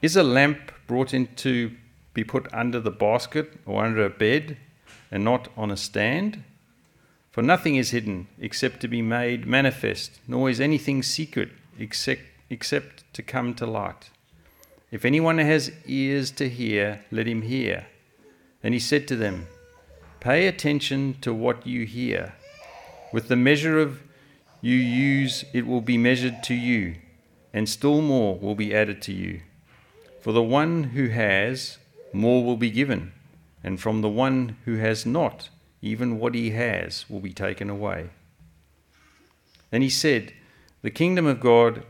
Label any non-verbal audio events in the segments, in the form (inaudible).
Is a lamp brought in to be put under the basket or under a bed and not on a stand? For nothing is hidden except to be made manifest, nor is anything secret except, except to come to light. If anyone has ears to hear, let him hear. And he said to them, Pay attention to what you hear. With the measure of you use, it will be measured to you, and still more will be added to you. For the one who has, more will be given, and from the one who has not, even what he has will be taken away. Then he said, The kingdom of God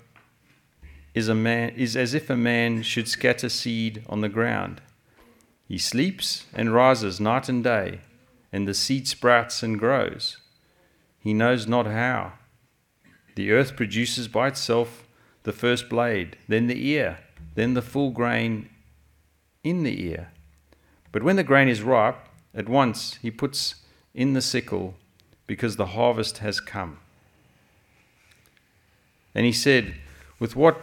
is, a man, is as if a man should scatter seed on the ground. He sleeps and rises night and day, and the seed sprouts and grows. He knows not how. The earth produces by itself the first blade, then the ear then the full grain in the ear. But when the grain is ripe, at once he puts in the sickle, because the harvest has come. And he said, With what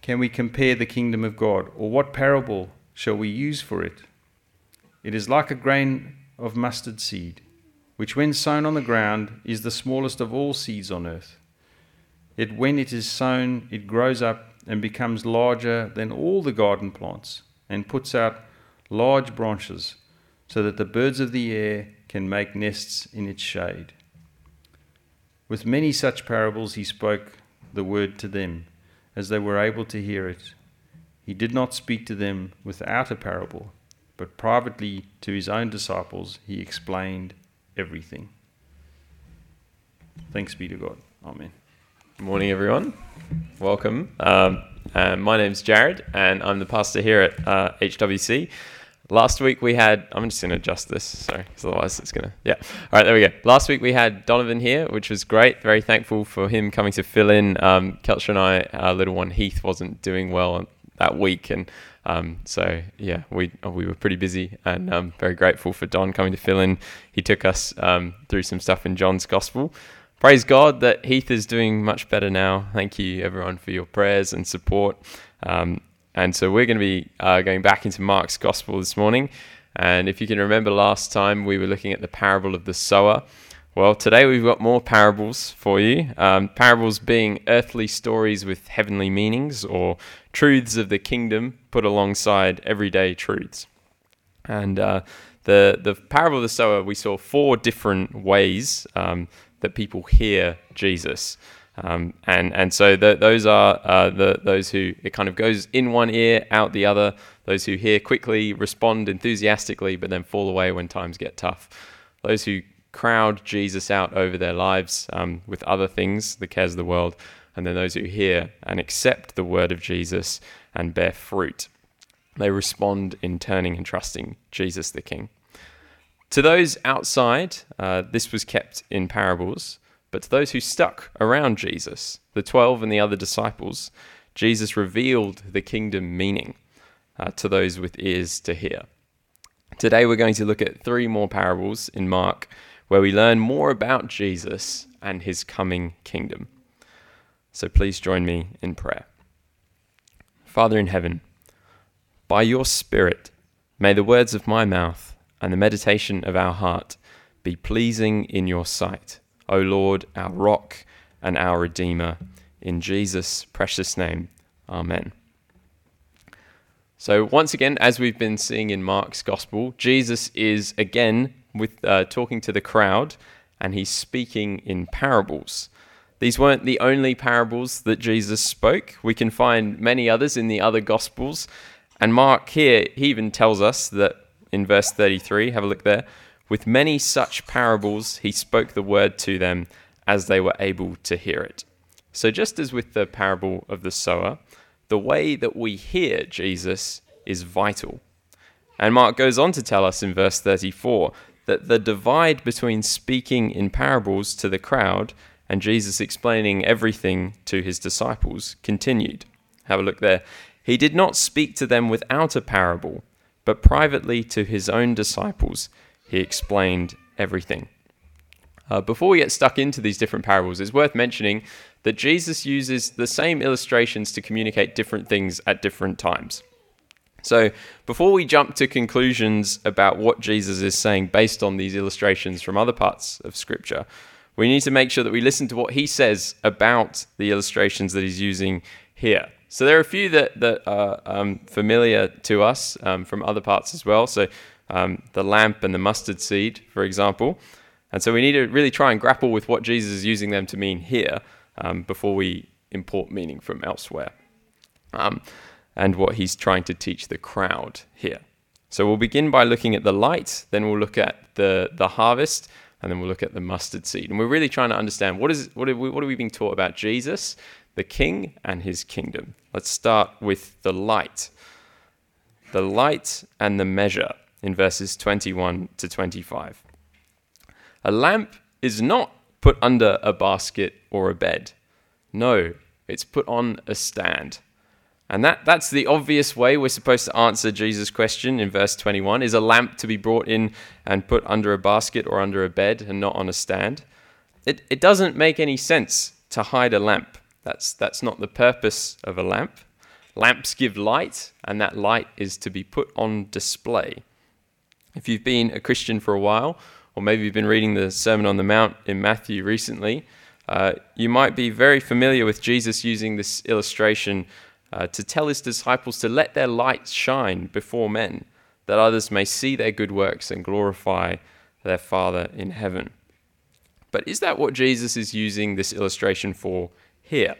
can we compare the kingdom of God, or what parable shall we use for it? It is like a grain of mustard seed, which, when sown on the ground, is the smallest of all seeds on earth. Yet when it is sown, it grows up and becomes larger than all the garden plants and puts out large branches so that the birds of the air can make nests in its shade. With many such parables he spoke the word to them as they were able to hear it. He did not speak to them without a parable, but privately to his own disciples he explained everything. Thanks be to God. Amen. Morning, everyone. Welcome. Um, my name's Jared, and I'm the pastor here at uh, HWC. Last week we had, I'm just going to adjust this, sorry, because otherwise it's going to, yeah. All right, there we go. Last week we had Donovan here, which was great. Very thankful for him coming to fill in. Um, Kelcher and I, our little one Heath, wasn't doing well that week, and um, so yeah, we we were pretty busy, and um, very grateful for Don coming to fill in. He took us um, through some stuff in John's Gospel praise God that Heath is doing much better now. Thank you, everyone, for your prayers and support. Um, and so we're going to be uh, going back into Mark's Gospel this morning. And if you can remember last time, we were looking at the parable of the sower. Well, today we've got more parables for you. Um, parables being earthly stories with heavenly meanings or truths of the kingdom put alongside everyday truths. And uh, the, the parable of the sower, we saw four different ways um, that people hear Jesus. Um, and and so the, those are uh, the those who it kind of goes in one ear, out the other. Those who hear quickly, respond enthusiastically, but then fall away when times get tough. Those who crowd Jesus out over their lives um, with other things, the cares of the world, and then those who hear and accept the word of Jesus and bear fruit. They respond in turning and trusting Jesus the King. To those outside, uh, this was kept in parables, but to those who stuck around Jesus, the twelve and the other disciples, Jesus revealed the kingdom meaning uh, to those with ears to hear. Today we're going to look at three more parables in Mark where we learn more about Jesus and his coming kingdom. So please join me in prayer. Father in heaven, by your Spirit, may the words of my mouth and the meditation of our heart be pleasing in your sight, O Lord, our rock and our Redeemer. In Jesus' precious name, Amen. So, once again, as we've been seeing in Mark's Gospel, Jesus is again with uh, talking to the crowd and he's speaking in parables. These weren't the only parables that Jesus spoke. We can find many others in the other Gospels. And Mark here, he even tells us that in verse 33. Have a look there. With many such parables, he spoke the word to them as they were able to hear it. So, just as with the parable of the sower, the way that we hear Jesus is vital. And Mark goes on to tell us in verse 34 that the divide between speaking in parables to the crowd and Jesus explaining everything to his disciples continued. Have a look there. He did not speak to them without a parable but privately to his own disciples, he explained everything. Uh, before we get stuck into these different parables, it's worth mentioning that Jesus uses the same illustrations to communicate different things at different times. So, before we jump to conclusions about what Jesus is saying based on these illustrations from other parts of Scripture, we need to make sure that we listen to what he says about the illustrations that he's using here. So, there are a few that, that are um, familiar to us um, from other parts as well. So, um, the lamp and the mustard seed, for example. And so, we need to really try and grapple with what Jesus is using them to mean here um, before we import meaning from elsewhere. Um, and what he's trying to teach the crowd here. So we'll begin by looking at the light, then we'll look at the, the harvest, and then we'll look at the mustard seed. And we're really trying to understand what is what we, what are we being taught about Jesus, the King, and his kingdom. Let's start with the light. The light and the measure in verses 21 to 25. A lamp is not put under a basket or a bed. No, it's put on a stand. And that, that's the obvious way we're supposed to answer Jesus' question in verse 21 Is a lamp to be brought in and put under a basket or under a bed and not on a stand? It, it doesn't make any sense to hide a lamp. That's, that's not the purpose of a lamp. Lamps give light, and that light is to be put on display. If you've been a Christian for a while, or maybe you've been reading the Sermon on the Mount in Matthew recently, uh, you might be very familiar with Jesus using this illustration uh, to tell his disciples to let their light shine before men, that others may see their good works and glorify their Father in heaven. But is that what Jesus is using this illustration for here?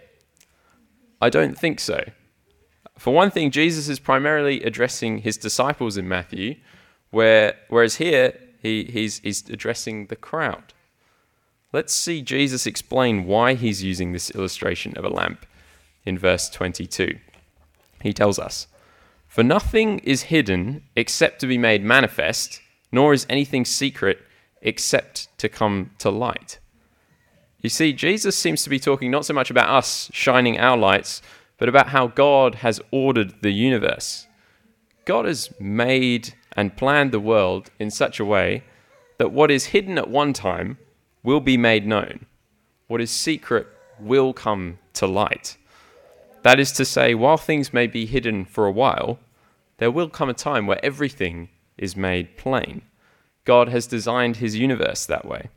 I don't think so. For one thing, Jesus is primarily addressing his disciples in Matthew, where, whereas here he, he's, he's addressing the crowd. Let's see Jesus explain why he's using this illustration of a lamp in verse 22. He tells us, For nothing is hidden except to be made manifest, nor is anything secret except to come to light. You see, Jesus seems to be talking not so much about us shining our lights, but about how God has ordered the universe. God has made and planned the world in such a way that what is hidden at one time will be made known. What is secret will come to light. That is to say, while things may be hidden for a while, there will come a time where everything is made plain. God has designed his universe that way.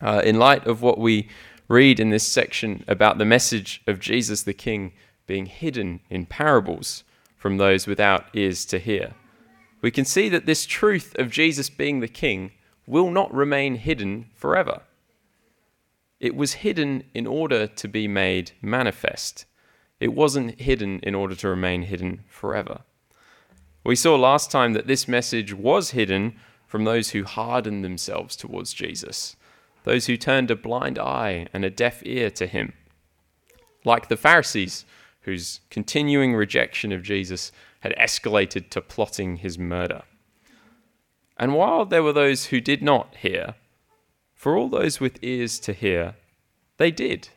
Uh, in light of what we read in this section about the message of Jesus the King being hidden in parables from those without ears to hear, we can see that this truth of Jesus being the King will not remain hidden forever. It was hidden in order to be made manifest. It wasn't hidden in order to remain hidden forever. We saw last time that this message was hidden from those who hardened themselves towards Jesus, those who turned a blind eye and a deaf ear to him. Like the Pharisees, whose continuing rejection of Jesus had escalated to plotting his murder. And while there were those who did not hear, for all those with ears to hear, they did.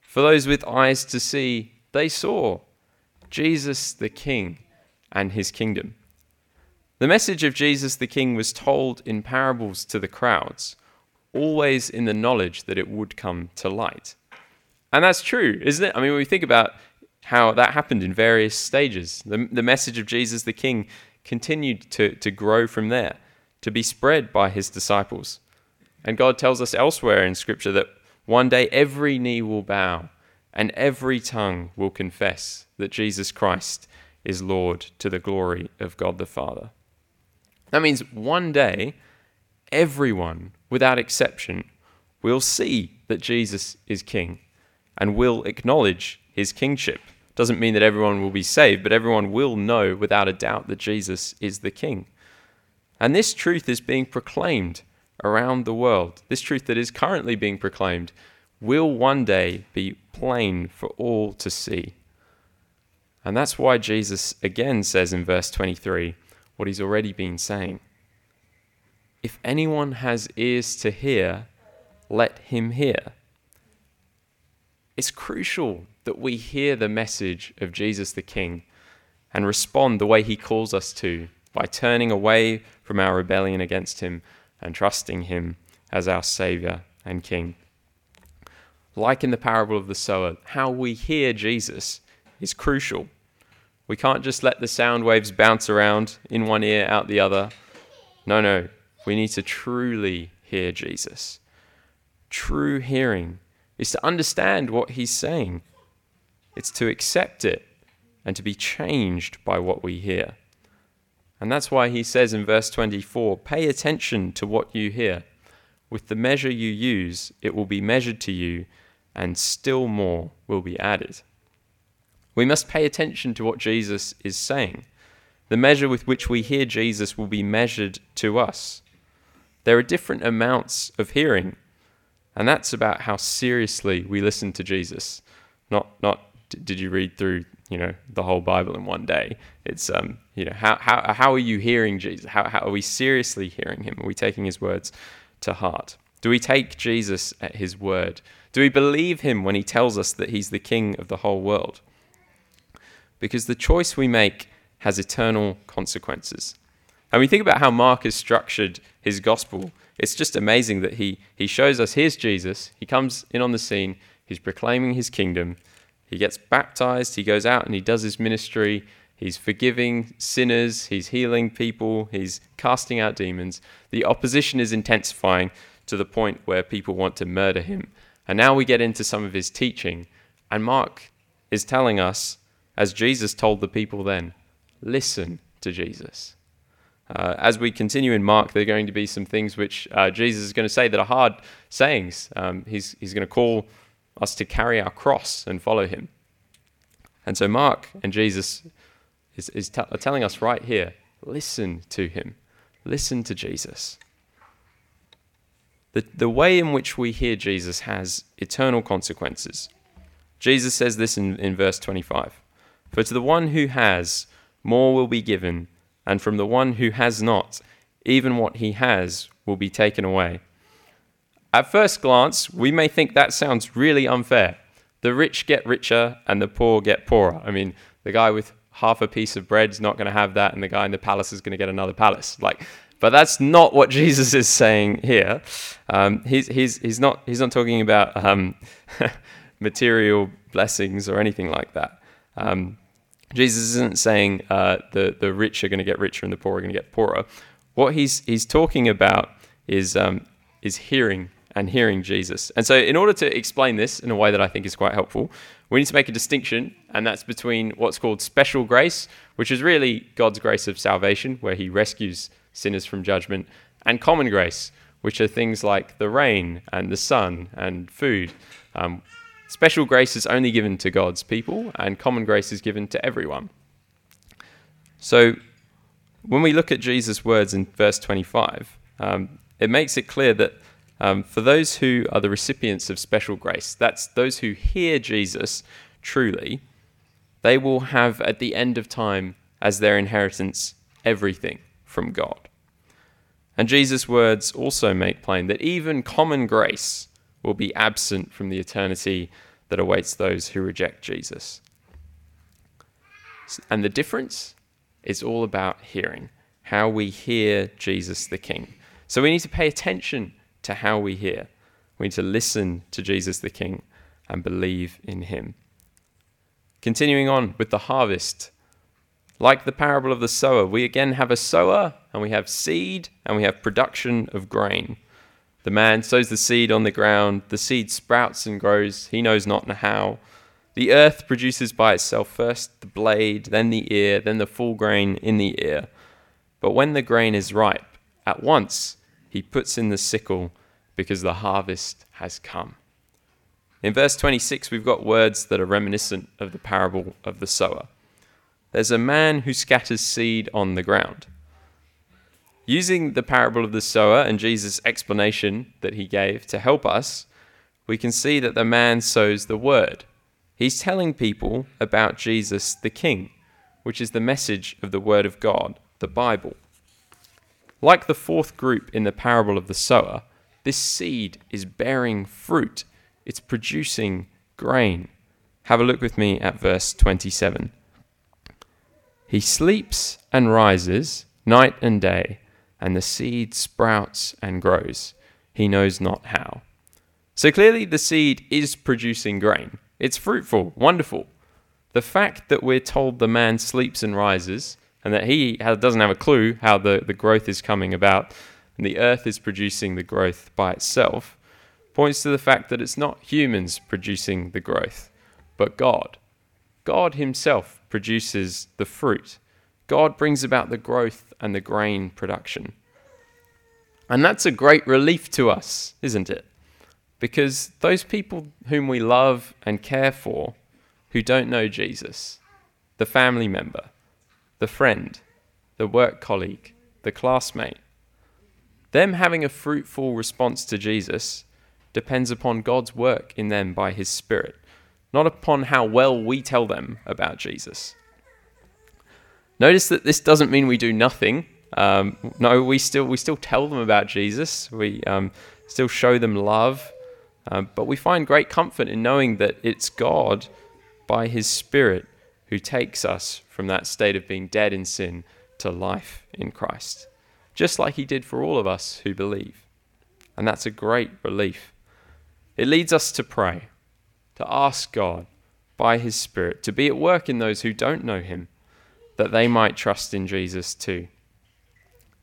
For those with eyes to see, they saw Jesus the King and his kingdom. The message of Jesus the King was told in parables to the crowds, always in the knowledge that it would come to light. And that's true, isn't it? I mean, when we think about how that happened in various stages, the, the message of Jesus the King continued to, to grow from there, to be spread by his disciples. And God tells us elsewhere in Scripture that one day every knee will bow and every tongue will confess that Jesus Christ is Lord to the glory of God the Father. That means one day everyone, without exception, will see that Jesus is King and will acknowledge his kingship doesn't mean that everyone will be saved, but everyone will know without a doubt that Jesus is the King. And this truth is being proclaimed around the world. This truth that is currently being proclaimed will one day be plain for all to see. And that's why Jesus again says in verse 23 what he's already been saying. If anyone has ears to hear, let him hear. It's crucial that we hear the message of Jesus the King and respond the way he calls us to by turning away from our rebellion against him and trusting him as our Savior and King. Like in the parable of the sower, how we hear Jesus is crucial. We can't just let the sound waves bounce around in one ear, out the other. No, no. We need to truly hear Jesus. True hearing is to understand what he's saying, it's to accept it and to be changed by what we hear. And that's why he says in verse 24 pay attention to what you hear. With the measure you use, it will be measured to you, and still more will be added. We must pay attention to what Jesus is saying. The measure with which we hear Jesus will be measured to us. There are different amounts of hearing, and that's about how seriously we listen to Jesus. Not, not did you read through you know the whole Bible in one day. It's um you know how how how are you hearing Jesus? How how are we seriously hearing him? Are we taking his words to heart? Do we take Jesus at his word? Do we believe him when he tells us that he's the king of the whole world? Because the choice we make has eternal consequences. And we think about how Mark has structured his gospel. It's just amazing that he, he shows us here's Jesus, he comes in on the scene, he's proclaiming his kingdom, he gets baptized, he goes out and he does his ministry. He's forgiving sinners, he's healing people, he's casting out demons. The opposition is intensifying to the point where people want to murder him. And now we get into some of his teaching. And Mark is telling us, as Jesus told the people then, listen to Jesus. Uh, as we continue in Mark, there are going to be some things which uh, Jesus is going to say that are hard sayings. Um, he's, he's going to call us to carry our cross and follow him. And so Mark and Jesus is, is t- are telling us right here listen to him, listen to Jesus. The, the way in which we hear Jesus has eternal consequences. Jesus says this in, in verse 25 For to the one who has, more will be given, and from the one who has not, even what he has will be taken away. At first glance, we may think that sounds really unfair. The rich get richer and the poor get poorer. I mean, the guy with half a piece of bread is not going to have that, and the guy in the palace is going to get another palace. Like, but that's not what (laughs) Jesus is saying here. Um, he's, he's, he's, not, he's not talking about um, (laughs) material blessings or anything like that. Um, Jesus isn't saying uh, the, the rich are going to get richer and the poor are going to get poorer. What he's, he's talking about is, um, is hearing and hearing Jesus. And so, in order to explain this in a way that I think is quite helpful, we need to make a distinction, and that's between what's called special grace, which is really God's grace of salvation, where He rescues sinners from judgment, and common grace, which are things like the rain and the sun and food. Um, special grace is only given to God's people, and common grace is given to everyone. So, when we look at Jesus' words in verse 25, um, it makes it clear that um, for those who are the recipients of special grace, that's those who hear Jesus truly, they will have at the end of time as their inheritance everything from God. And Jesus' words also make plain that even common grace will be absent from the eternity that awaits those who reject Jesus. And the difference is all about hearing, how we hear Jesus the King. So we need to pay attention to how we hear. We need to listen to Jesus the King and believe in him. Continuing on with the harvest, like the parable of the sower, we again have a sower and we have seed and we have production of grain. The man sows the seed on the ground, the seed sprouts and grows, he knows not how. The earth produces by itself first the blade, then the ear, then the full grain in the ear. But when the grain is ripe, at once he puts in the sickle because the harvest has come. In verse 26, we've got words that are reminiscent of the parable of the sower. There's a man who scatters seed on the ground. Using the parable of the sower and Jesus' explanation that he gave to help us, we can see that the man sows the word. He's telling people about Jesus the King, which is the message of the Word of God, the Bible. Like the fourth group in the parable of the sower, this seed is bearing fruit, it's producing grain. Have a look with me at verse 27. He sleeps and rises night and day, and the seed sprouts and grows. he knows not how. So clearly, the seed is producing grain. It's fruitful, wonderful. The fact that we're told the man sleeps and rises, and that he doesn't have a clue how the, the growth is coming about, and the earth is producing the growth by itself, points to the fact that it's not humans producing the growth, but God. God Himself produces the fruit. God brings about the growth and the grain production. And that's a great relief to us, isn't it? Because those people whom we love and care for who don't know Jesus, the family member, the friend, the work colleague, the classmate, them having a fruitful response to Jesus depends upon God's work in them by His Spirit, not upon how well we tell them about Jesus. Notice that this doesn't mean we do nothing. Um, no, we still we still tell them about Jesus. We um, still show them love, um, but we find great comfort in knowing that it's God, by His Spirit, who takes us from that state of being dead in sin to life in Christ, just like He did for all of us who believe. And that's a great relief. It leads us to pray, to ask God by His Spirit to be at work in those who don't know Him, that they might trust in Jesus too.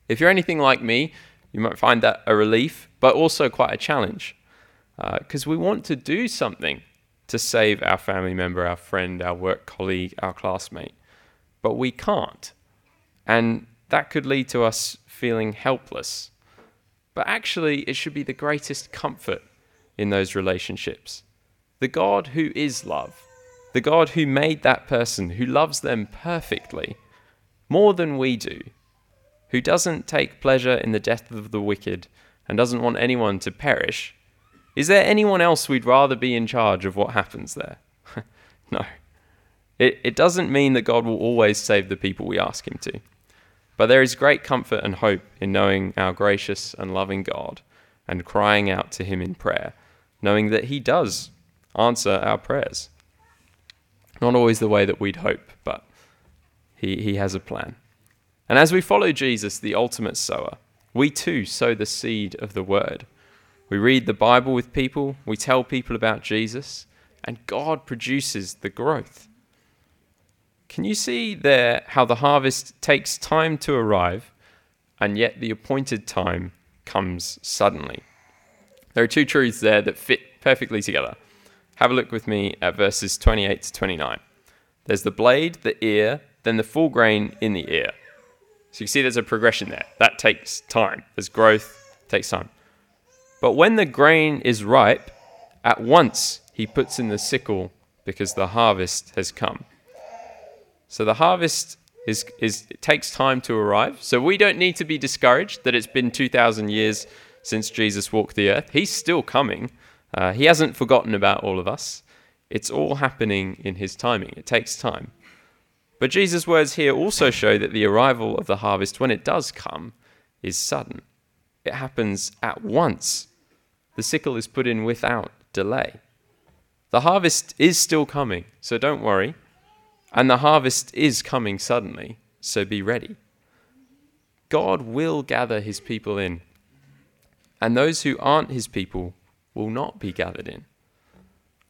If you're anything like me, you might find that a relief, but also quite a challenge, because uh, we want to do something to save our family member, our friend, our work colleague, our classmate, but we can't. And that could lead to us feeling helpless. But actually, it should be the greatest comfort in those relationships. The God who is love, the God who made that person, who loves them perfectly, more than we do, who doesn't take pleasure in the death of the wicked and doesn't want anyone to perish, is there anyone else we'd rather be in charge of what happens there? (laughs) no. It, it doesn't mean that God will always save the people we ask Him to. But there is great comfort and hope in knowing our gracious and loving God and crying out to Him in prayer knowing that He does answer our prayers. Not always the way that we'd hope, but He, he has a plan. And as we follow Jesus, the ultimate sower, we too sow the seed of the word. We read the Bible with people, we tell people about Jesus, and God produces the growth. Can you see there how the harvest takes time to arrive, and yet the appointed time comes suddenly? There are two truths there that fit perfectly together. Have a look with me at verses 28 to 29. There's the blade, the ear, then the full grain in the ear. So you see there's a progression there. That takes time. There's growth, takes time. But when the grain is ripe, at once he puts in the sickle because the harvest has come. So the harvest is, is it takes time to arrive. So we don't need to be discouraged that it's been 2,000 years since Jesus walked the earth. He's still coming. Uh, he hasn't forgotten about all of us. It's all happening in his timing. It takes time. But Jesus' words here also show that the arrival of the harvest, when it does come, is sudden. It happens at once. The sickle is put in without delay. The harvest is still coming, so don't worry. And the harvest is coming suddenly, so be ready. God will gather his people in and those who aren't his people will not be gathered in.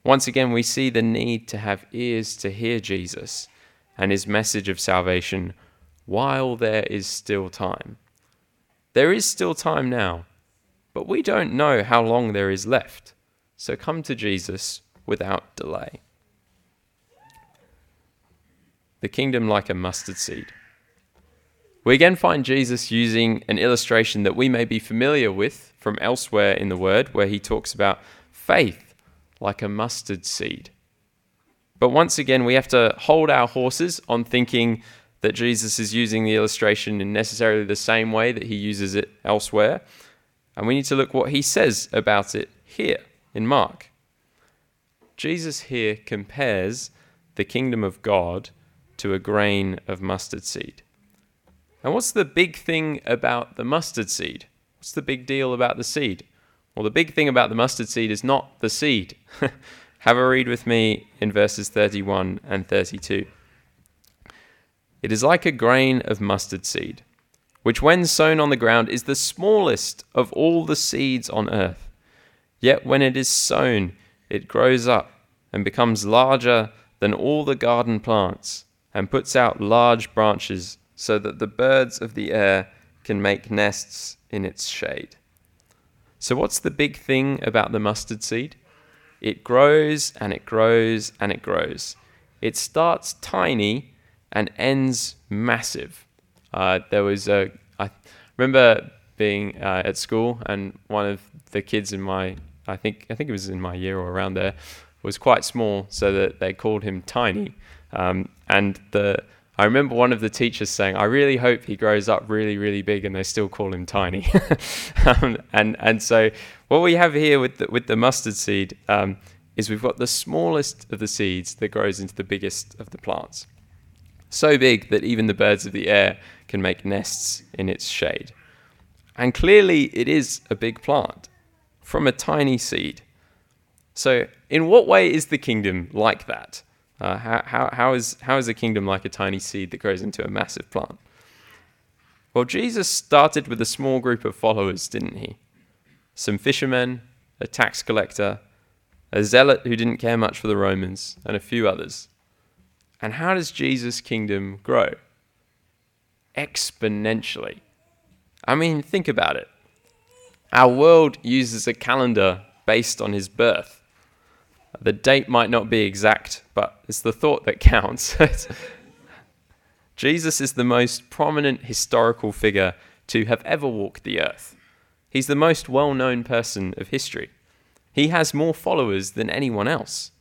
Once again, we see the need to have ears to hear Jesus and his message of salvation while there is still time. There is still time now, but we don't know how long there is left, so come to Jesus without delay. The kingdom like a mustard seed. We again find Jesus using an illustration that we may be familiar with from elsewhere in the Word, where he talks about faith like a mustard seed. But once again, we have to hold our horses on thinking that Jesus is using the illustration in necessarily the same way that he uses it elsewhere. And we need to look what he says about it here in Mark. Jesus here compares the kingdom of God to a grain of mustard seed. And what's the big thing about the mustard seed? What's the big deal about the seed? Well, the big thing about the mustard seed is not the seed. (laughs) Have a read with me in verses 31 and 32. It is like a grain of mustard seed, which when sown on the ground is the smallest of all the seeds on earth. Yet when it is sown, it grows up and becomes larger than all the garden plants and puts out large branches so that the birds of the air can make nests in its shade. So, what's the big thing about the mustard seed? It grows and it grows and it grows. It starts tiny and ends massive. Uh, there was a, I remember being uh, at school and one of the kids in my, I think, I think it was in my year or around there, was quite small, so that they called him Tiny. Um, and the, I remember one of the teachers saying, "I really hope he grows up really, really big, and they still call him Tiny." (laughs) um, and and so what we have here with the, with the mustard seed um, is we've got the smallest of the seeds that grows into the biggest of the plants so big that even the birds of the air can make nests in its shade. And clearly, it is a big plant from a tiny seed. So, in what way is the kingdom like that? Uh, how, how, how, is, how is a kingdom like a tiny seed that grows into a massive plant? Well, Jesus started with a small group of followers, didn't he? Some fishermen, a tax collector, a zealot who didn't care much for the Romans, and a few others. And how does Jesus' kingdom grow? Exponentially. I mean, think about it. Our world uses a calendar based on his birth. The date might not be exact, but it's the thought that counts. (laughs) Jesus is the most prominent historical figure to have ever walked the earth. He's the most well known person of history. He has more followers than anyone else.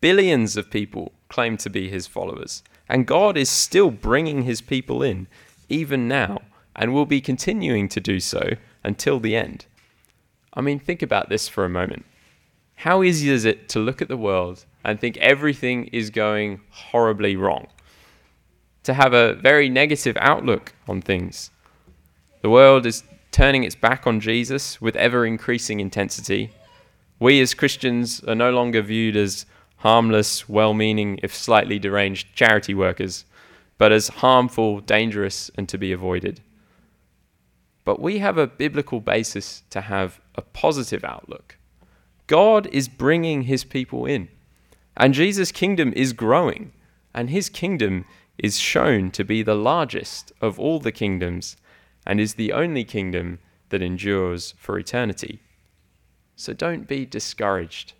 Billions of people claim to be his followers. And God is still bringing his people in, even now, and will be continuing to do so until the end. I mean, think about this for a moment. How easy is it to look at the world and think everything is going horribly wrong? To have a very negative outlook on things. The world is turning its back on Jesus with ever increasing intensity. We as Christians are no longer viewed as harmless, well meaning, if slightly deranged charity workers, but as harmful, dangerous, and to be avoided. But we have a biblical basis to have a positive outlook. God is bringing his people in, and Jesus' kingdom is growing, and his kingdom is shown to be the largest of all the kingdoms and is the only kingdom that endures for eternity. So don't be discouraged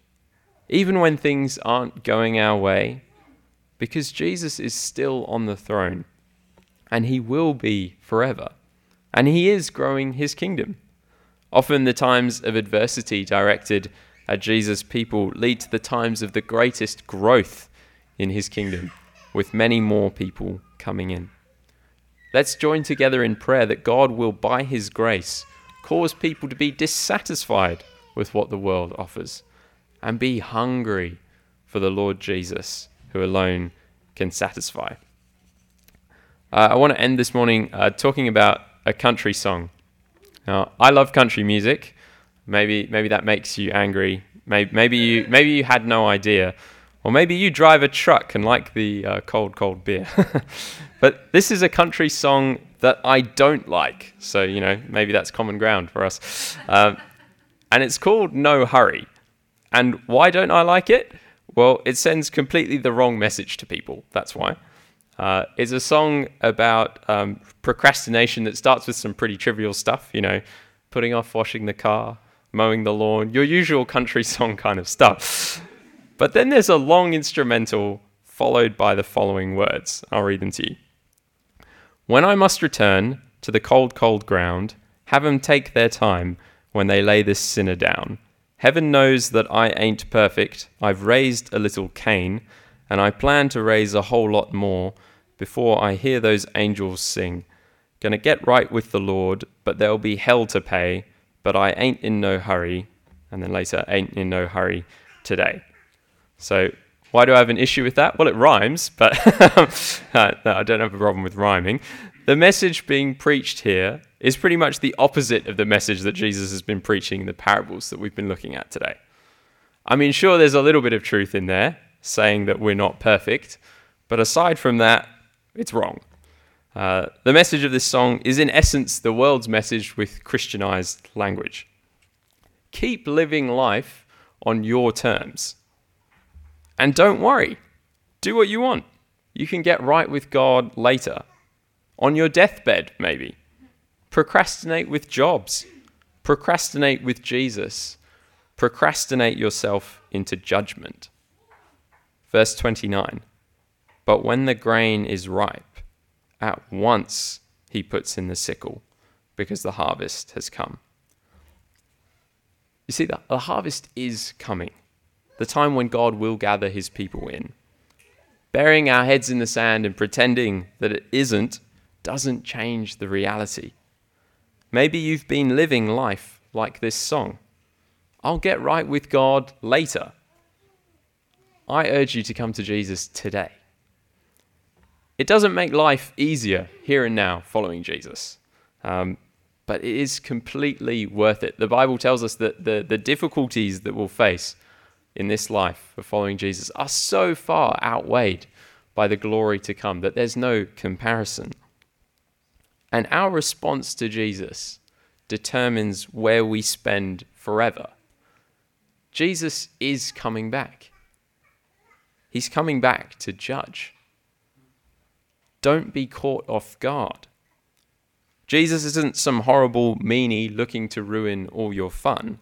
even when things aren't going our way, because Jesus is still on the throne and he will be forever. And he is growing his kingdom. Often the times of adversity directed at Jesus' people lead to the times of the greatest growth in his kingdom, with many more people coming in. Let's join together in prayer that God will, by his grace, cause people to be dissatisfied with what the world offers and be hungry for the Lord Jesus, who alone can satisfy. Uh, I want to end this morning uh, talking about a country song. Now, I love country music. Maybe, maybe that makes you angry. Maybe, maybe, you, maybe you had no idea. Or maybe you drive a truck and like the uh, cold, cold beer. (laughs) but this is a country song that I don't like. So, you know, maybe that's common ground for us. Um, and it's called No Hurry. And why don't I like it? Well, it sends completely the wrong message to people. That's why. Uh, it's a song about um, procrastination that starts with some pretty trivial stuff, you know, putting off washing the car, mowing the lawn, your usual country (laughs) song kind of stuff. But then there's a long instrumental followed by the following words. I'll read them to you. When I must return to the cold, cold ground, have 'em take their time when they lay this sinner down. Heaven knows that I ain't perfect. I've raised a little Cain, and I plan to raise a whole lot more before I hear those angels sing. Gonna get right with the Lord, but there'll be hell to pay. But I ain't in no hurry. And then later, ain't in no hurry today. So, why do I have an issue with that? Well, it rhymes, but (laughs) uh, no, I don't have a problem with rhyming. The message being preached here is pretty much the opposite of the message that Jesus has been preaching in the parables that we've been looking at today. I mean, sure, there's a little bit of truth in there, saying that we're not perfect, but aside from that, it's wrong. Uh, the message of this song is, in essence, the world's message with Christianized language. Keep living life on your terms. And don't worry, do what you want. You can get right with God later. On your deathbed, maybe. Procrastinate with jobs. Procrastinate with Jesus. Procrastinate yourself into judgment. Verse 29 But when the grain is ripe, at once he puts in the sickle, because the harvest has come. You see, the, the harvest is coming, the time when God will gather his people in. Burying our heads in the sand and pretending that it isn't doesn't change the reality. Maybe you've been living life like this song. I'll get right with God later. I urge you to come to Jesus today. It doesn't make life easier here and now following Jesus, um, but it is completely worth it. The Bible tells us that the, the difficulties that we'll face in this life of following Jesus are so far outweighed by the glory to come that there's no comparison. And our response to Jesus determines where we spend forever. Jesus is coming back. He's coming back to judge. Don't be caught off guard. Jesus isn't some horrible meanie looking to ruin all your fun.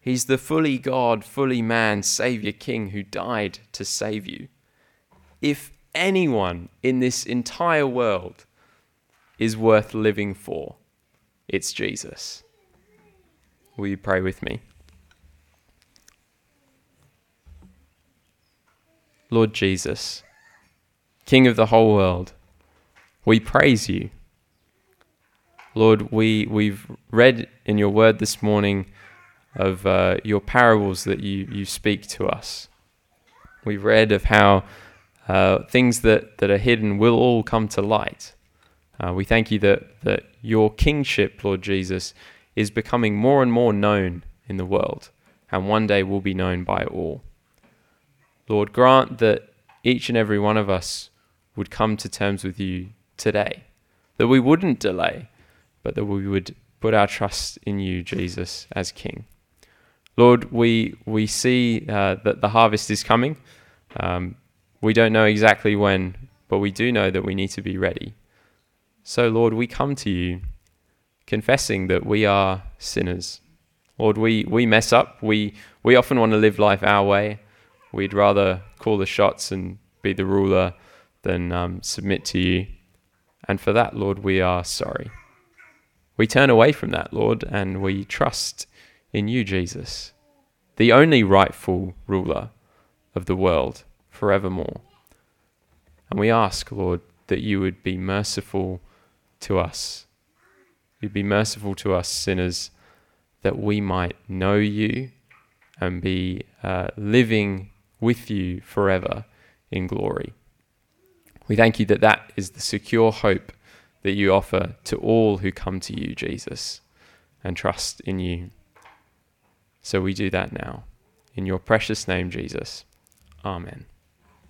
He's the fully God, fully man, Savior King who died to save you. If anyone in this entire world is worth living for, it's Jesus. Will you pray with me? Lord Jesus, King of the whole world, we praise you. Lord, we, we've read in your word this morning of uh, your parables that you, you speak to us. We've read of how uh, things that, that are hidden will all come to light. Uh, we thank you that, that your kingship, Lord Jesus, is becoming more and more known in the world, and one day will be known by all. Lord, grant that each and every one of us would come to terms with you today, that we wouldn't delay, but that we would put our trust in you, Jesus, as King. Lord, we, we see uh, that the harvest is coming. Um, we don't know exactly when, but we do know that we need to be ready. So, Lord, we come to you confessing that we are sinners. Lord, we, we mess up. We, we often want to live life our way. We'd rather call the shots and be the ruler than um, submit to you. And for that, Lord, we are sorry. We turn away from that, Lord, and we trust in you, Jesus, the only rightful ruler of the world forevermore. And we ask, Lord, that you would be merciful to us. You'd be merciful to us sinners that we might know you and be uh, living with you forever in glory. We thank you that that is the secure hope that you offer to all who come to you, Jesus, and trust in you. So we do that now. In your precious name, Jesus. Amen.